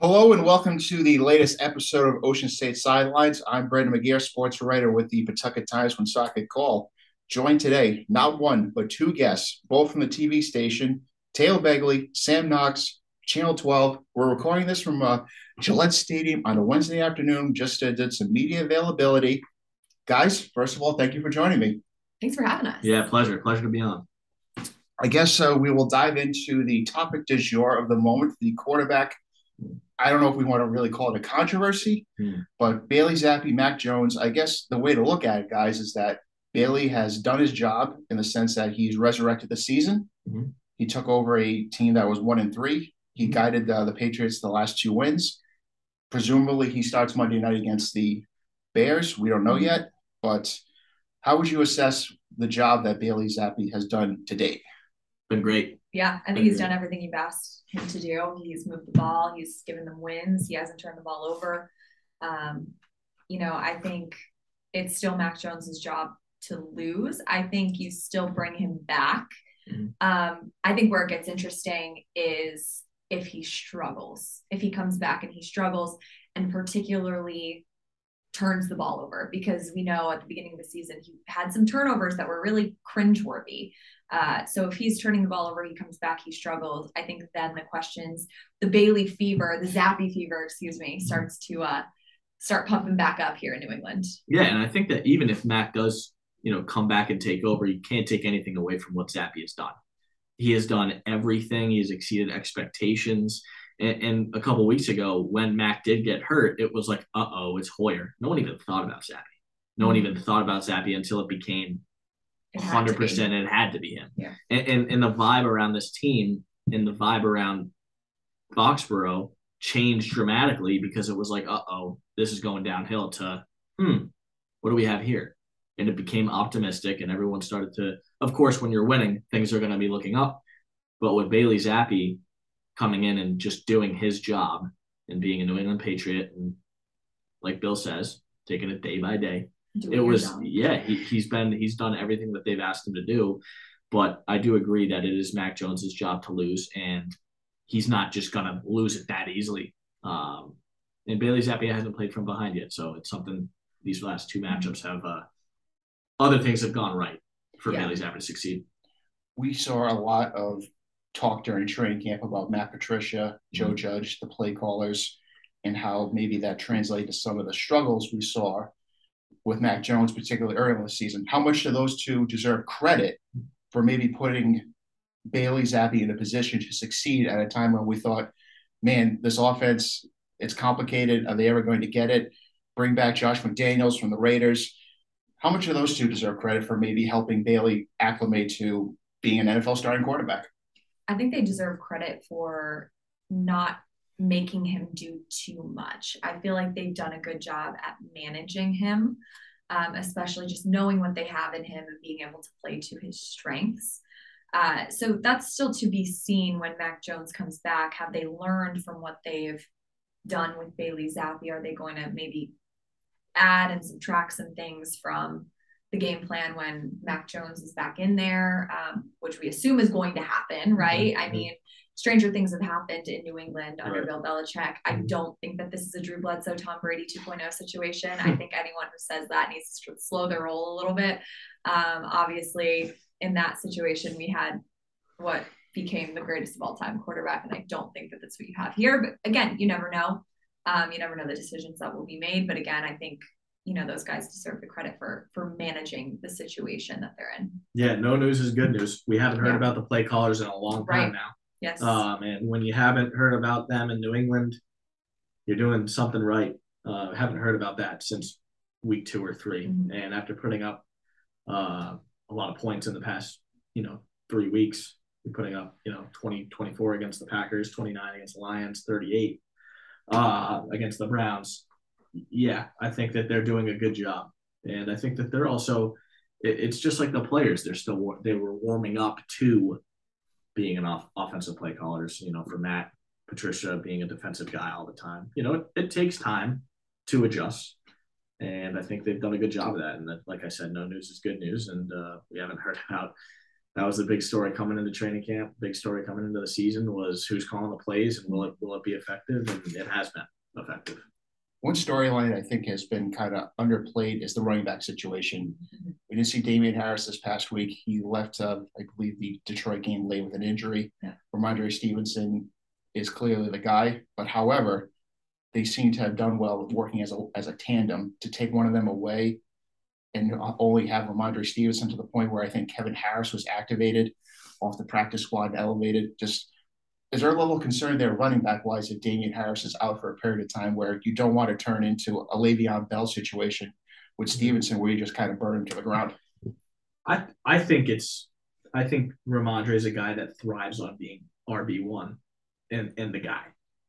Hello and welcome to the latest episode of Ocean State Sidelines. I'm Brendan McGair, sports writer with the Pawtucket Times Woonsocket Call. Joined today, not one, but two guests, both from the TV station, Taylor Begley, Sam Knox, Channel 12. We're recording this from uh, Gillette Stadium on a Wednesday afternoon, just uh, did some media availability. Guys, first of all, thank you for joining me. Thanks for having us. Yeah, pleasure. Pleasure to be on. I guess uh, we will dive into the topic du jour of the moment, the quarterback I don't know if we want to really call it a controversy, hmm. but Bailey Zappe, Mac Jones, I guess the way to look at it, guys, is that Bailey has done his job in the sense that he's resurrected the season. Mm-hmm. He took over a team that was one and three. He mm-hmm. guided uh, the Patriots the last two wins. Presumably, he starts Monday night against the Bears. We don't know mm-hmm. yet, but how would you assess the job that Bailey Zappe has done to date? Been great. Yeah, I think he's done everything you've asked him to do. He's moved the ball. He's given them wins. He hasn't turned the ball over. Um, you know, I think it's still Mac Jones's job to lose. I think you still bring him back. Mm-hmm. Um, I think where it gets interesting is if he struggles, if he comes back and he struggles, and particularly turns the ball over because we know at the beginning of the season he had some turnovers that were really cringeworthy. Uh, so if he's turning the ball over, he comes back, he struggles. I think then the questions, the Bailey fever, the Zappe fever, excuse me, starts to uh, start pumping back up here in New England. Yeah, and I think that even if Mac does, you know, come back and take over, you can't take anything away from what Zappe has done. He has done everything. He has exceeded expectations. And, and a couple weeks ago, when Mac did get hurt, it was like, uh oh, it's Hoyer. No one even thought about Zappe. No one even thought about Zappe until it became hundred percent. It had to be him. Yeah. And, and and the vibe around this team and the vibe around Foxborough changed dramatically because it was like, uh oh, this is going downhill. To hmm, what do we have here? And it became optimistic, and everyone started to. Of course, when you're winning, things are going to be looking up. But with Bailey Zappe coming in and just doing his job and being a New England Patriot, and like Bill says, taking it day by day, it was yeah he, he's been he's done everything that they've asked him to do but i do agree that it is mac jones's job to lose and he's not just gonna lose it that easily um, and bailey zappe hasn't played from behind yet so it's something these last two matchups have uh, other things have gone right for yeah. bailey zappe to succeed we saw a lot of talk during training camp about matt patricia joe mm-hmm. judge the play callers and how maybe that translated to some of the struggles we saw with Mac Jones, particularly early in the season. How much do those two deserve credit for maybe putting Bailey Zappe in a position to succeed at a time when we thought, man, this offense, it's complicated. Are they ever going to get it? Bring back Josh McDaniels from the Raiders. How much of those two deserve credit for maybe helping Bailey acclimate to being an NFL starting quarterback? I think they deserve credit for not making him do too much. I feel like they've done a good job at managing him, um, especially just knowing what they have in him and being able to play to his strengths. Uh, so that's still to be seen when Mac Jones comes back. Have they learned from what they've done with Bailey Zappe? Are they going to maybe add and subtract some things from the game plan when Mac Jones is back in there, um, which we assume is going to happen, right? Mm-hmm. I mean, stranger things have happened in New England under right. Bill Belichick. I mm-hmm. don't think that this is a Drew Bledsoe, Tom Brady 2.0 situation. I think anyone who says that needs to slow their roll a little bit. Um, obviously, in that situation, we had what became the greatest of all time quarterback, and I don't think that that's what you have here. But again, you never know. Um, you never know the decisions that will be made. But again, I think you know those guys deserve the credit for for managing the situation that they're in. Yeah, no news is good news. We haven't heard yeah. about the play callers in a long time right. now. Yes. Um, and when you haven't heard about them in New England, you're doing something right. Uh, haven't heard about that since week two or 3 mm-hmm. And after putting up uh, a lot of points in the past, you know, three weeks, you're putting up, you know, 20, 24 against the Packers, 29 against the Lions, 38 uh, against the Browns. Yeah, I think that they're doing a good job. And I think that they're also, it, it's just like the players. They're still, they were warming up to being an off- offensive play callers, you know, for Matt Patricia being a defensive guy all the time. You know, it, it takes time to adjust. And I think they've done a good job of that. And that, like I said, no news is good news. And uh, we haven't heard about that was the big story coming into training camp. Big story coming into the season was who's calling the plays and will it will it be effective? And it has been effective. One storyline I think has been kind of underplayed is the running back situation. Didn't see Damien Harris this past week. He left, uh, I believe, the Detroit game late with an injury. Yeah. Rhamondre Stevenson is clearly the guy, but however, they seem to have done well with working as a as a tandem to take one of them away and only have Rhamondre Stevenson to the point where I think Kevin Harris was activated off the practice squad and elevated. Just is there a level of concern there running back wise if Damien Harris is out for a period of time where you don't want to turn into a Le'Veon Bell situation with Stevenson where you just kind of burn him to the ground? I I think it's I think Rhamondre is a guy that thrives on being RB one and and the guy.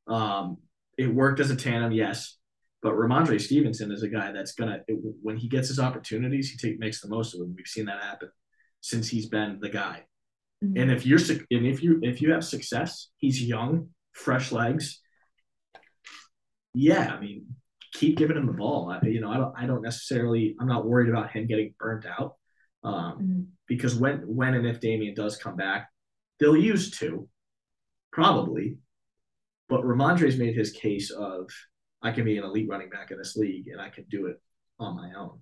Um, it worked as a tandem, yes, but Rhamondre Stevenson is a guy that's gonna when he gets his opportunities, he take makes the most of them. We've seen that happen since he's been the guy. Mm-hmm. And if you're and if you if you have success, he's young, fresh legs. Yeah, I mean, keep giving him the ball. I, you know, I don't I don't necessarily I'm not worried about him getting burnt out. Um, Mhm. because when when and if Damien does come back, they'll use two, probably. But Rhamondre's made his case of I can be an elite running back in this league and I can do it on my own.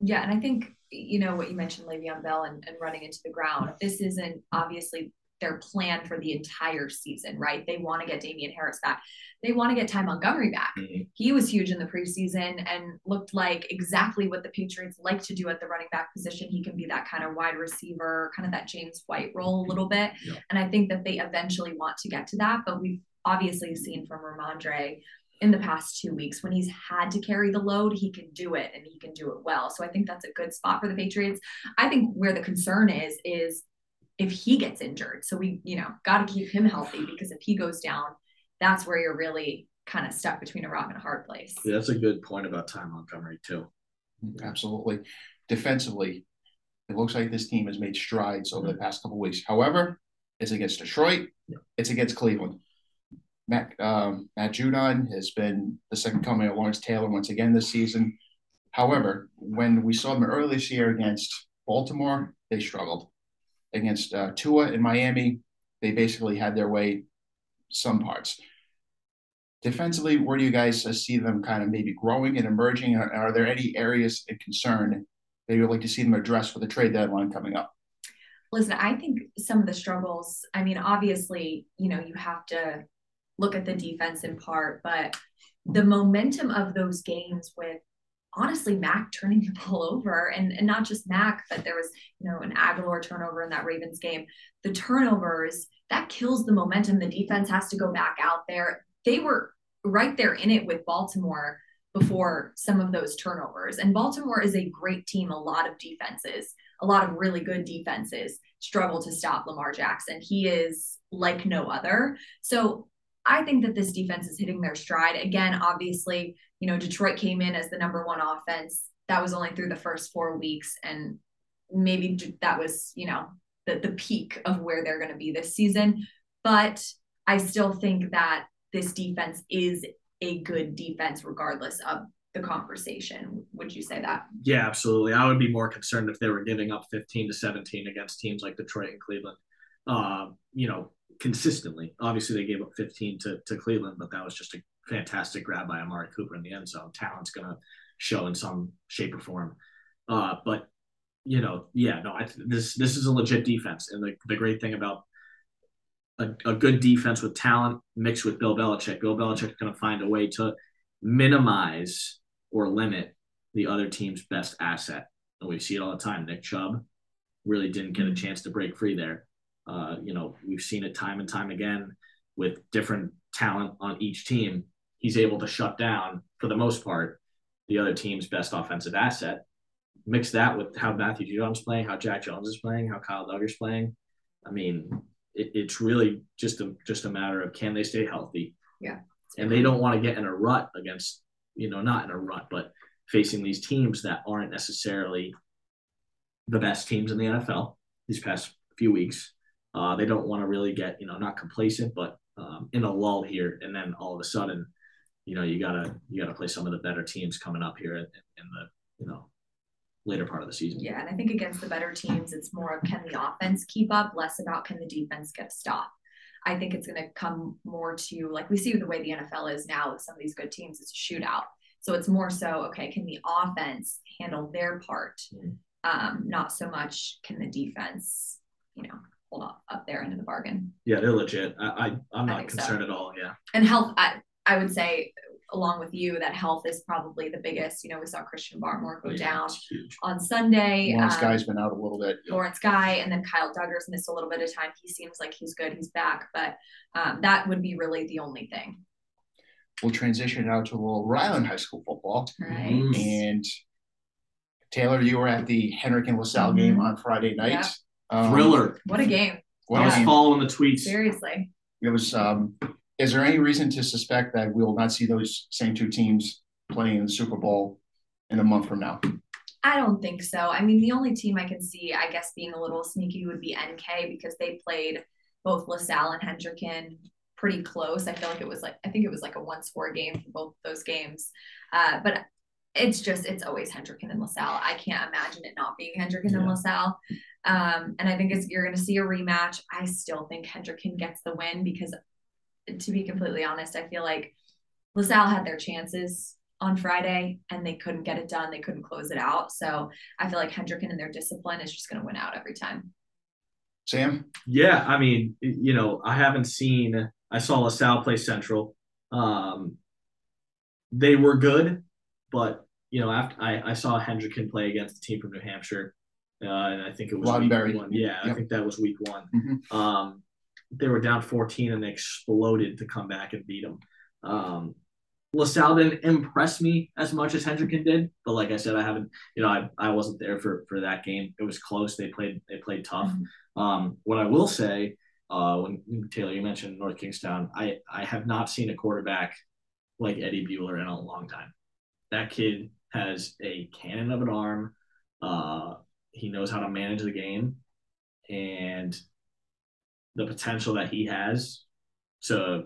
Yeah, and I think you know what you mentioned, Le'Veon Bell and, and running into the ground. This isn't obviously their plan for the entire season, right? They want to get Damien Harris back. They want to get Ty Montgomery back. Mhm. He was huge in the preseason and looked like exactly what the Patriots like to do at the running back position. He can be that kind of wide receiver, kind of that James White role a little bit. Yeah. And I think that they eventually want to get to that, but we've obviously seen from Rhamondre in the past two weeks when he's had to carry the load, he can do it and he can do it well. So I think that's a good spot for the Patriots. I think where the concern is is if he gets injured. So we, you know, got to keep him healthy because if he goes down, that's where you're really kind of stuck between a rock and a hard place. Yeah, that's a good point about Ty Montgomery too. Absolutely. Defensively, it looks like this team has made strides over the past couple weeks. However, it's against Detroit, Yeah. it's against Cleveland. Matt, um, Matt Judon has been the second coming of Lawrence Taylor once again this season. However, when we saw them earlier this year against Baltimore, they struggled. Against uh, Tua in Miami, they basically had their way some parts. Defensively, where do you guys uh, see them kind of maybe growing and emerging? Are, are there any areas of concern that you would like to see them address for the trade deadline coming up? Listen, I think some of the struggles, I mean, obviously, you know, you have to look at the defense in part, but the momentum of those games with honestly Mac turning the ball over and, and not just Mac, but there was, you know, an Aguilar turnover in that Ravens game. The turnovers, that kills the momentum. The defense has to go back out there. They were right there in it with Baltimore before some of those turnovers. And Baltimore is a great team. A lot of defenses, a lot of really good defenses struggle to stop Lamar Jackson. He is like no other. So I think that this defense is hitting their stride. Again, obviously, you know, Detroit came in as the number one offense. That was only through the first four weeks. And maybe that was, you know, the, the peak of where they're going to be this season. But I still think that this defense is a good defense, regardless of the conversation. Would you say that? Yeah, absolutely. I would be more concerned if they were giving up 15 to 17 against teams like Detroit and Cleveland. Uh, you know, consistently. Obviously, they gave up 15 to, to Cleveland, but that was just a fantastic grab by Amari Cooper in the end zone. Talent's going to show in some shape or form. Uh, but you know, yeah, no, I, this this is a legit defense, and the, the great thing about a, a good defense with talent mixed with Bill Belichick, Bill Belichick's going to find a way to minimize or limit the other team's best asset, and we see it all the time. Nick Chubb really didn't get a chance to break free there. Uh, you know, we've seen it time and time again with different talent on each team. He's able to shut down, for the most part, the other team's best offensive asset. Mix that with how Matthew Judon's playing, how Jack Jones is playing, how Kyle Dugger's playing. I mean, it, it's really just a just a matter of can they stay healthy? Yeah. And they don't want to get in a rut against, you know, not in a rut, but facing these teams that aren't necessarily the best teams in the NFL these past few weeks. Uh, they don't want to really get, you know, not complacent, but um, in a lull here, and then all of a sudden, you know, you gotta you gotta play some of the better teams coming up here in, in the you know later part of the season. Yeah, and I think against the better teams, it's more of can the offense keep up, less about can the defense get a stop. I think it's going to come more to like we see the way the NFL is now with some of these good teams, it's a shootout. So it's more so okay, can the offense handle their part? Mhm. Um, not so much can the defense, you know, hold up up their end of the bargain. Yeah, they're legit. I, I I'm I not think so. concerned at all. Yeah. And health, I, I would say, along with you, that health is probably the biggest. You know, we saw Christian Barmore go Yeah, down on Sunday. Lawrence um, Guy's been out a little bit. Lawrence Guy, and then Kyle Dugger's missed a little bit of time. He seems like he's good. He's back, but um, that would be really the only thing, We'll transition now to a little Rhode Island High School football. right? Mhm. And Taylor, you were at the Hendricken LaSalle Mhm. game on Friday night. Yeah. Um, Thriller. What a game! what I a was game. following the tweets. Seriously, It was. Um, is there any reason to suspect that we will not see those same two teams playing in the Super Bowl in a month from now? I don't think so. I mean, the only team I can see, I guess, being a little sneaky would be NK because they played both LaSalle and Hendricken pretty close. I feel like it was like I think it was like a one score game for both those games. Uh, but it's just it's always Hendricken and LaSalle. I can't imagine it not being Hendricken and LaSalle. Um, and I think it's you're gonna see a rematch. I still think Hendricken gets the win because to be completely honest, I feel like LaSalle had their chances on Friday and they couldn't get it done. They couldn't close it out. So I feel like Hendricken and their discipline is just going to win out every time. Sam, Yeah, I mean, you know, I haven't seen. I saw LaSalle play Central. Um, they were good, but you know, after I, I saw Hendricken play against a team from New Hampshire, uh, and I think it was week one. Yeah, I think that was week one. Mhm. Um, they were down 14 and they exploded to come back and beat them. Um, LaSalle didn't impress me as much as Hendricken did, but like I said, I haven't, you know, I, I wasn't there for for that game. It was close. They played they played tough. Um, what I will say, uh, when Taylor you mentioned North Kingstown, I I have not seen a quarterback like Eddie Bueller in a long time. That kid has a cannon of an arm. Uh, he knows how to manage the game, and the potential that he has to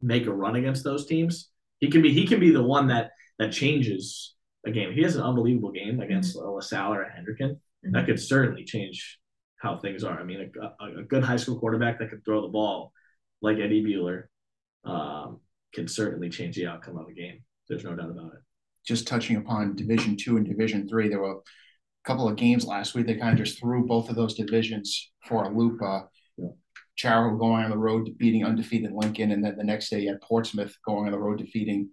make a run against those teams. He can be he can be the one that that changes a game. He has an unbelievable game against a LaSalle or a Hendricken, that could certainly change how things are. I mean, a, a, a good high school quarterback that can throw the ball like Eddie Bueller um, can certainly change the outcome of a game. There's no doubt about it. just touching upon Division Two and Division Three, there were a couple of games last week that kind of just threw both of those divisions for a loop. Uh, Yeah. Chariho going on the road beating undefeated Lincoln, and then the next day you had Portsmouth going on the road defeating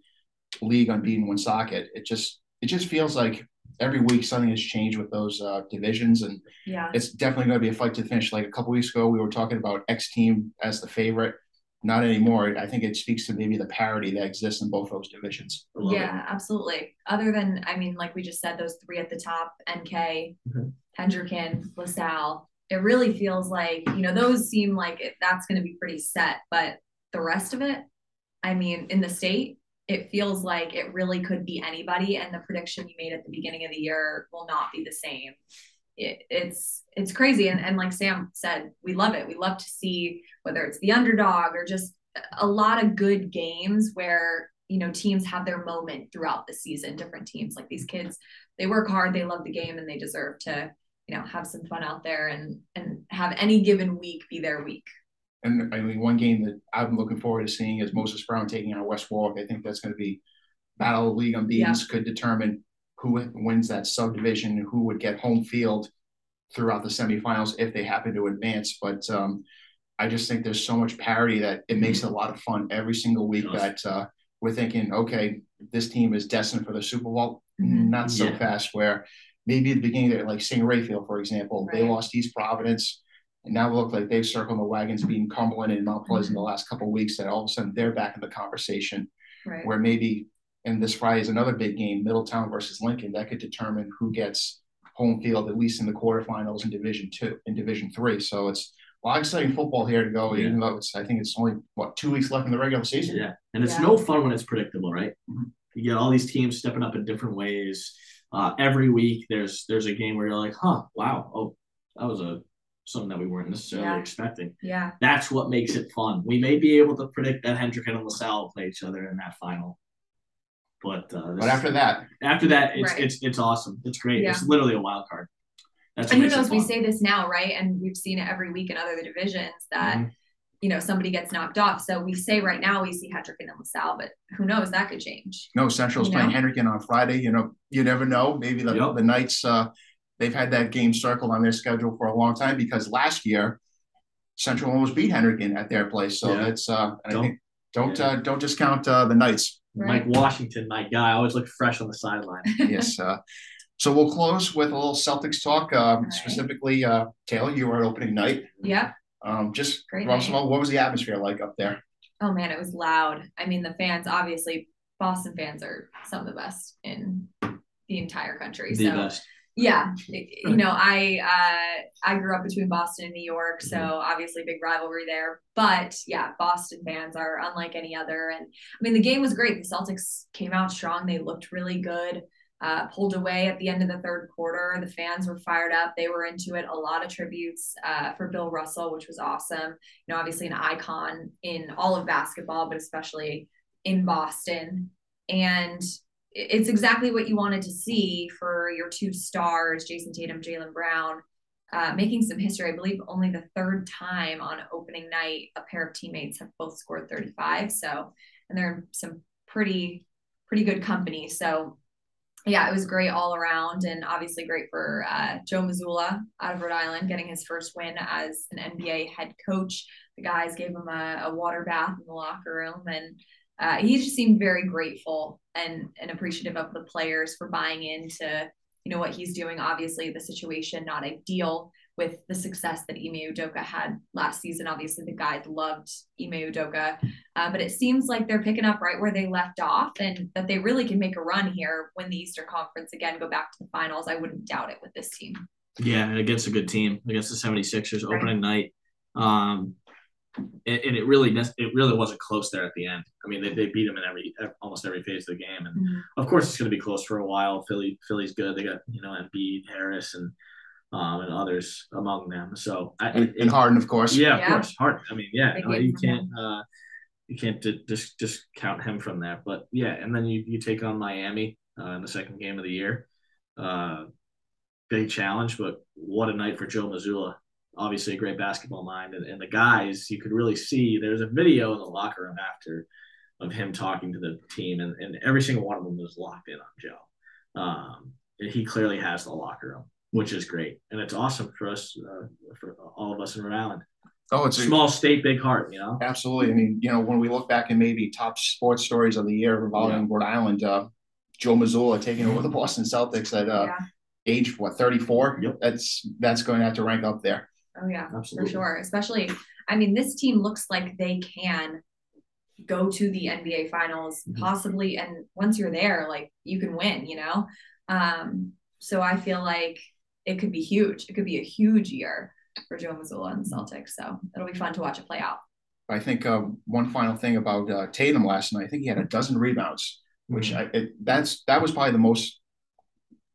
league unbeaten Woonsocket. It just it just feels like every week something has changed with those uh, divisions, and Yeah. it's definitely going to be a fight to the finish. Like a couple weeks ago, we were talking about X team as the favorite. Not anymore. I think it speaks to maybe the parity that exists in both those divisions. I love it. Yeah, absolutely. Other than, I mean, like we just said, those three at the top, NK, Mhm. Hendricken, LaSalle, it really feels like, you know, those seem like it, that's going to be pretty set. But the rest of it, I mean, in the state, it feels like it really could be anybody. And the prediction you made at the beginning of the year will not be the same. It, it's it's crazy and, and like sam said we love it we love to see whether it's the underdog or just a lot of good games where you know teams have their moment throughout the season different teams like these kids they work hard they love the game and they deserve to you know have some fun out there and and have any given week be their week And I mean, one game that I'm looking forward to seeing is Moses Brown taking on West Warwick I think that's going to be battle of league unbeatens could determine who wins that subdivision, who would get home field throughout the semifinals if they happen to advance. But um, I just think there's so much parity that it makes it a lot of fun every single week. Yes. That uh, we're thinking, okay, this team is destined for the Super Bowl. Mhm. Not so Yeah. fast. Where maybe at the beginning, there, like St. Raphael, for example, they lost East Providence. And now look like they've circled the wagons, being Cumberland and Mount Pleasant in the last couple of weeks. That all of a sudden they're back in the conversation. right Where maybe, and this Friday is another big game, Middletown versus Lincoln. That could determine who gets home field, at least in the quarterfinals in Division Two, in Division Three. So it's a lot of exciting football here to go. Even though it's, I think it's only what two weeks left in the regular season. Yeah, and it's Yeah. no fun when it's predictable, right? Mhm. You get all these teams stepping up in different ways. Uh, every week, there's there's a game where you're like, huh, wow, oh, that was a something that we weren't necessarily Yeah. expecting. yeah That's what makes it fun. We may be able to predict that Hendricken LaSalle play each other in that final. But uh, But after that, after that, it's Right. it's it's awesome. It's great. Yeah. It's literally a wild card. That's and what who knows? We say this now, right? And we've seen it every week in other divisions that Mhm. You know somebody gets knocked off. So we say right now we see Hendricken LaSalle, but who knows? That could change. no Central's You playing know? Hendricken on Friday. You know, you never know. Maybe the, Yep. the Knights uh, they've had that game circled on their schedule for a long time because last year Central almost beat Hendricken at their place. So Yeah. that's uh, Don't- think don't yeah. uh, don't discount uh, the Knights. Mike Washington, my guy, always look fresh on the sideline. yes. Uh, so we'll close with a little Celtics talk. Um, right. Specifically, uh, Taylor, you were at opening night. Yep. Um, just Great first of night. all, what was the atmosphere like up there? Oh man, it was loud. I mean, the fans, obviously, Boston fans are some of the best in the entire country. The so best. yeah, it- you know, I uh, I grew up between Boston and New York, so Mm-hmm. obviously big rivalry there. But yeah, Boston fans are unlike any other. And I mean, the game was great. The Celtics came out strong. They looked really good. Uh, pulled away at the end of the third quarter. The fans were fired up. They were into it. A lot of tributes uh, for Bill Russell, which was awesome. You know, obviously an icon in all of basketball, but especially in Boston. And it's exactly what you wanted to see for your two stars, Jayson Tatum, Jaylen Brown, uh, making some history. I believe only the third time on opening night a pair of teammates have both scored 35. So, and they're in some pretty, pretty good company. So, yeah, it was great all around, and obviously great for uh, Joe Mazzulla out of Rhode Island getting his first win as an NBA head coach. The guys gave him a, a water bath in the locker room, and uh, he just seemed very grateful and and appreciative of the players for buying into you know what he's doing. Obviously, the situation not ideal with the success that Ime Udoka had last season. Obviously, the guys loved Ime Udoka, uh, but it seems like they're picking up right where they left off, and that they really can make a run here, win the Eastern Conference again, go back to the finals. I wouldn't doubt it with this team. Yeah, and against a good team, against the 76ers Right. opening night. Um, and, and it really it really wasn't close there at the end. I mean, they, they beat them in every almost every phase of the game, and of course it's going to be close for a while. Philly Philly's good. They got you know Embiid, Harris, and um, and others among them. So I, And, and Harden, of course. yeah, of Yeah. course, hard. I mean, yeah, no, you can't uh, you can't di- just just count him from that. But yeah, and then you you take on Miami uh, in the second game of the year. Uh, big challenge, but what a night for Joe Mazzulla. Obviously, a great basketball mind, and, and the guys you could really see. There's a video in the locker room after of him talking to the team, and, and every single one of them was locked in on Joe. Um, and he clearly has the locker room, which is great, and it's awesome for us, uh, for all of us in Rhode Island Oh, it's a, small state, big heart. You know. absolutely. I mean, you know, when we look back at maybe top sports stories of the year revolving Rhode Island, uh, Joe Mazzulla taking over the Boston Celtics at uh, yeah. age what 34. Yep. That's that's going to have to rank up there. Oh yeah. Absolutely. for sure. Especially, I mean, this team looks like they can go to the NBA finals, Mhm. possibly. And once you're there, like you can win, you know? Um, so I feel like it could be huge. It could be a huge year for Joe Mazzulla and the Celtics. So it'll be fun to watch it play out. I think uh, one final thing about uh, Tatum last night. I think he had a dozen rebounds, which I, it, that's that was probably the most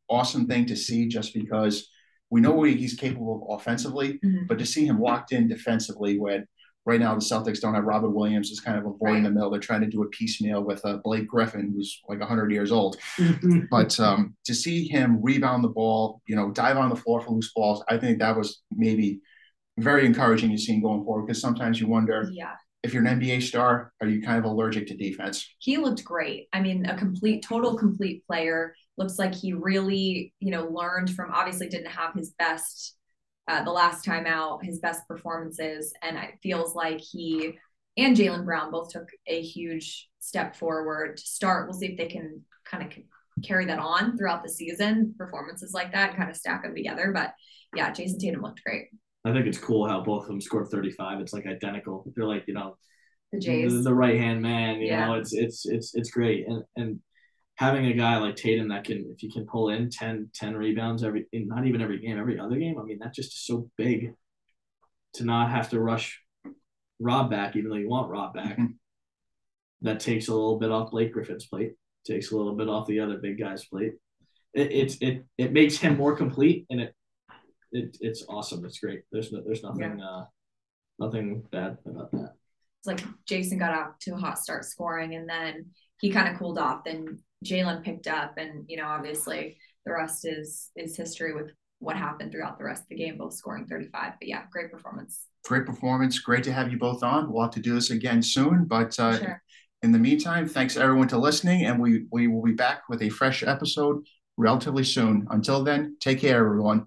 awesome thing to see, just because we know what he's capable of offensively, Mhm. but to see him locked in defensively, when right now the Celtics don't have Robert Williams, is kind of avoiding Right. the middle. They're trying to do a piecemeal with uh, Blake Griffin, who's like 100 years old. But um, to see him rebound the ball, you know, dive on the floor for loose balls, I think that was maybe very encouraging to see him going forward because sometimes you wonder Yeah. if you're an NBA star, are you kind of allergic to defense? he looked great. I mean, a complete, total complete player. Looks like he really, you know, learned from obviously didn't have his best uh, the last time out, his best performances, and it feels like he and Jaylen Brown both took a huge step forward to start. We'll see if they can kind of carry that on throughout the season, performances like that, and kind of stack them together. But yeah, Jayson Tatum looked great. I think it's cool how both of them scored 35. It's like identical. They're like, you know, The the, the right hand man, you Yeah. know, it's it's it's it's great. And and having a guy like Tatum that can if you can pull in 10, 10 rebounds every not even every game, every other game, I mean that just is so big to not have to rush Rob back, even though you want Rob back. Mhm. That takes a little bit off Blake Griffin's plate, takes a little bit off the other big guy's plate. It it it, it makes him more complete and it it, it's awesome. It's great. There's no, there's nothing uh, nothing bad about that. it's like Jayson got off to a hot start scoring and then he kind of cooled off. Then Jaylen picked up, and you know, obviously the rest is is history with what happened throughout the rest of the game, both scoring 35. But yeah, great performance. Great performance. Great to have you both on. We'll have to do this again soon. But uh, sure. in the meantime, thanks everyone to listening, and we we will be back with a fresh episode relatively soon. Until then, take care, everyone.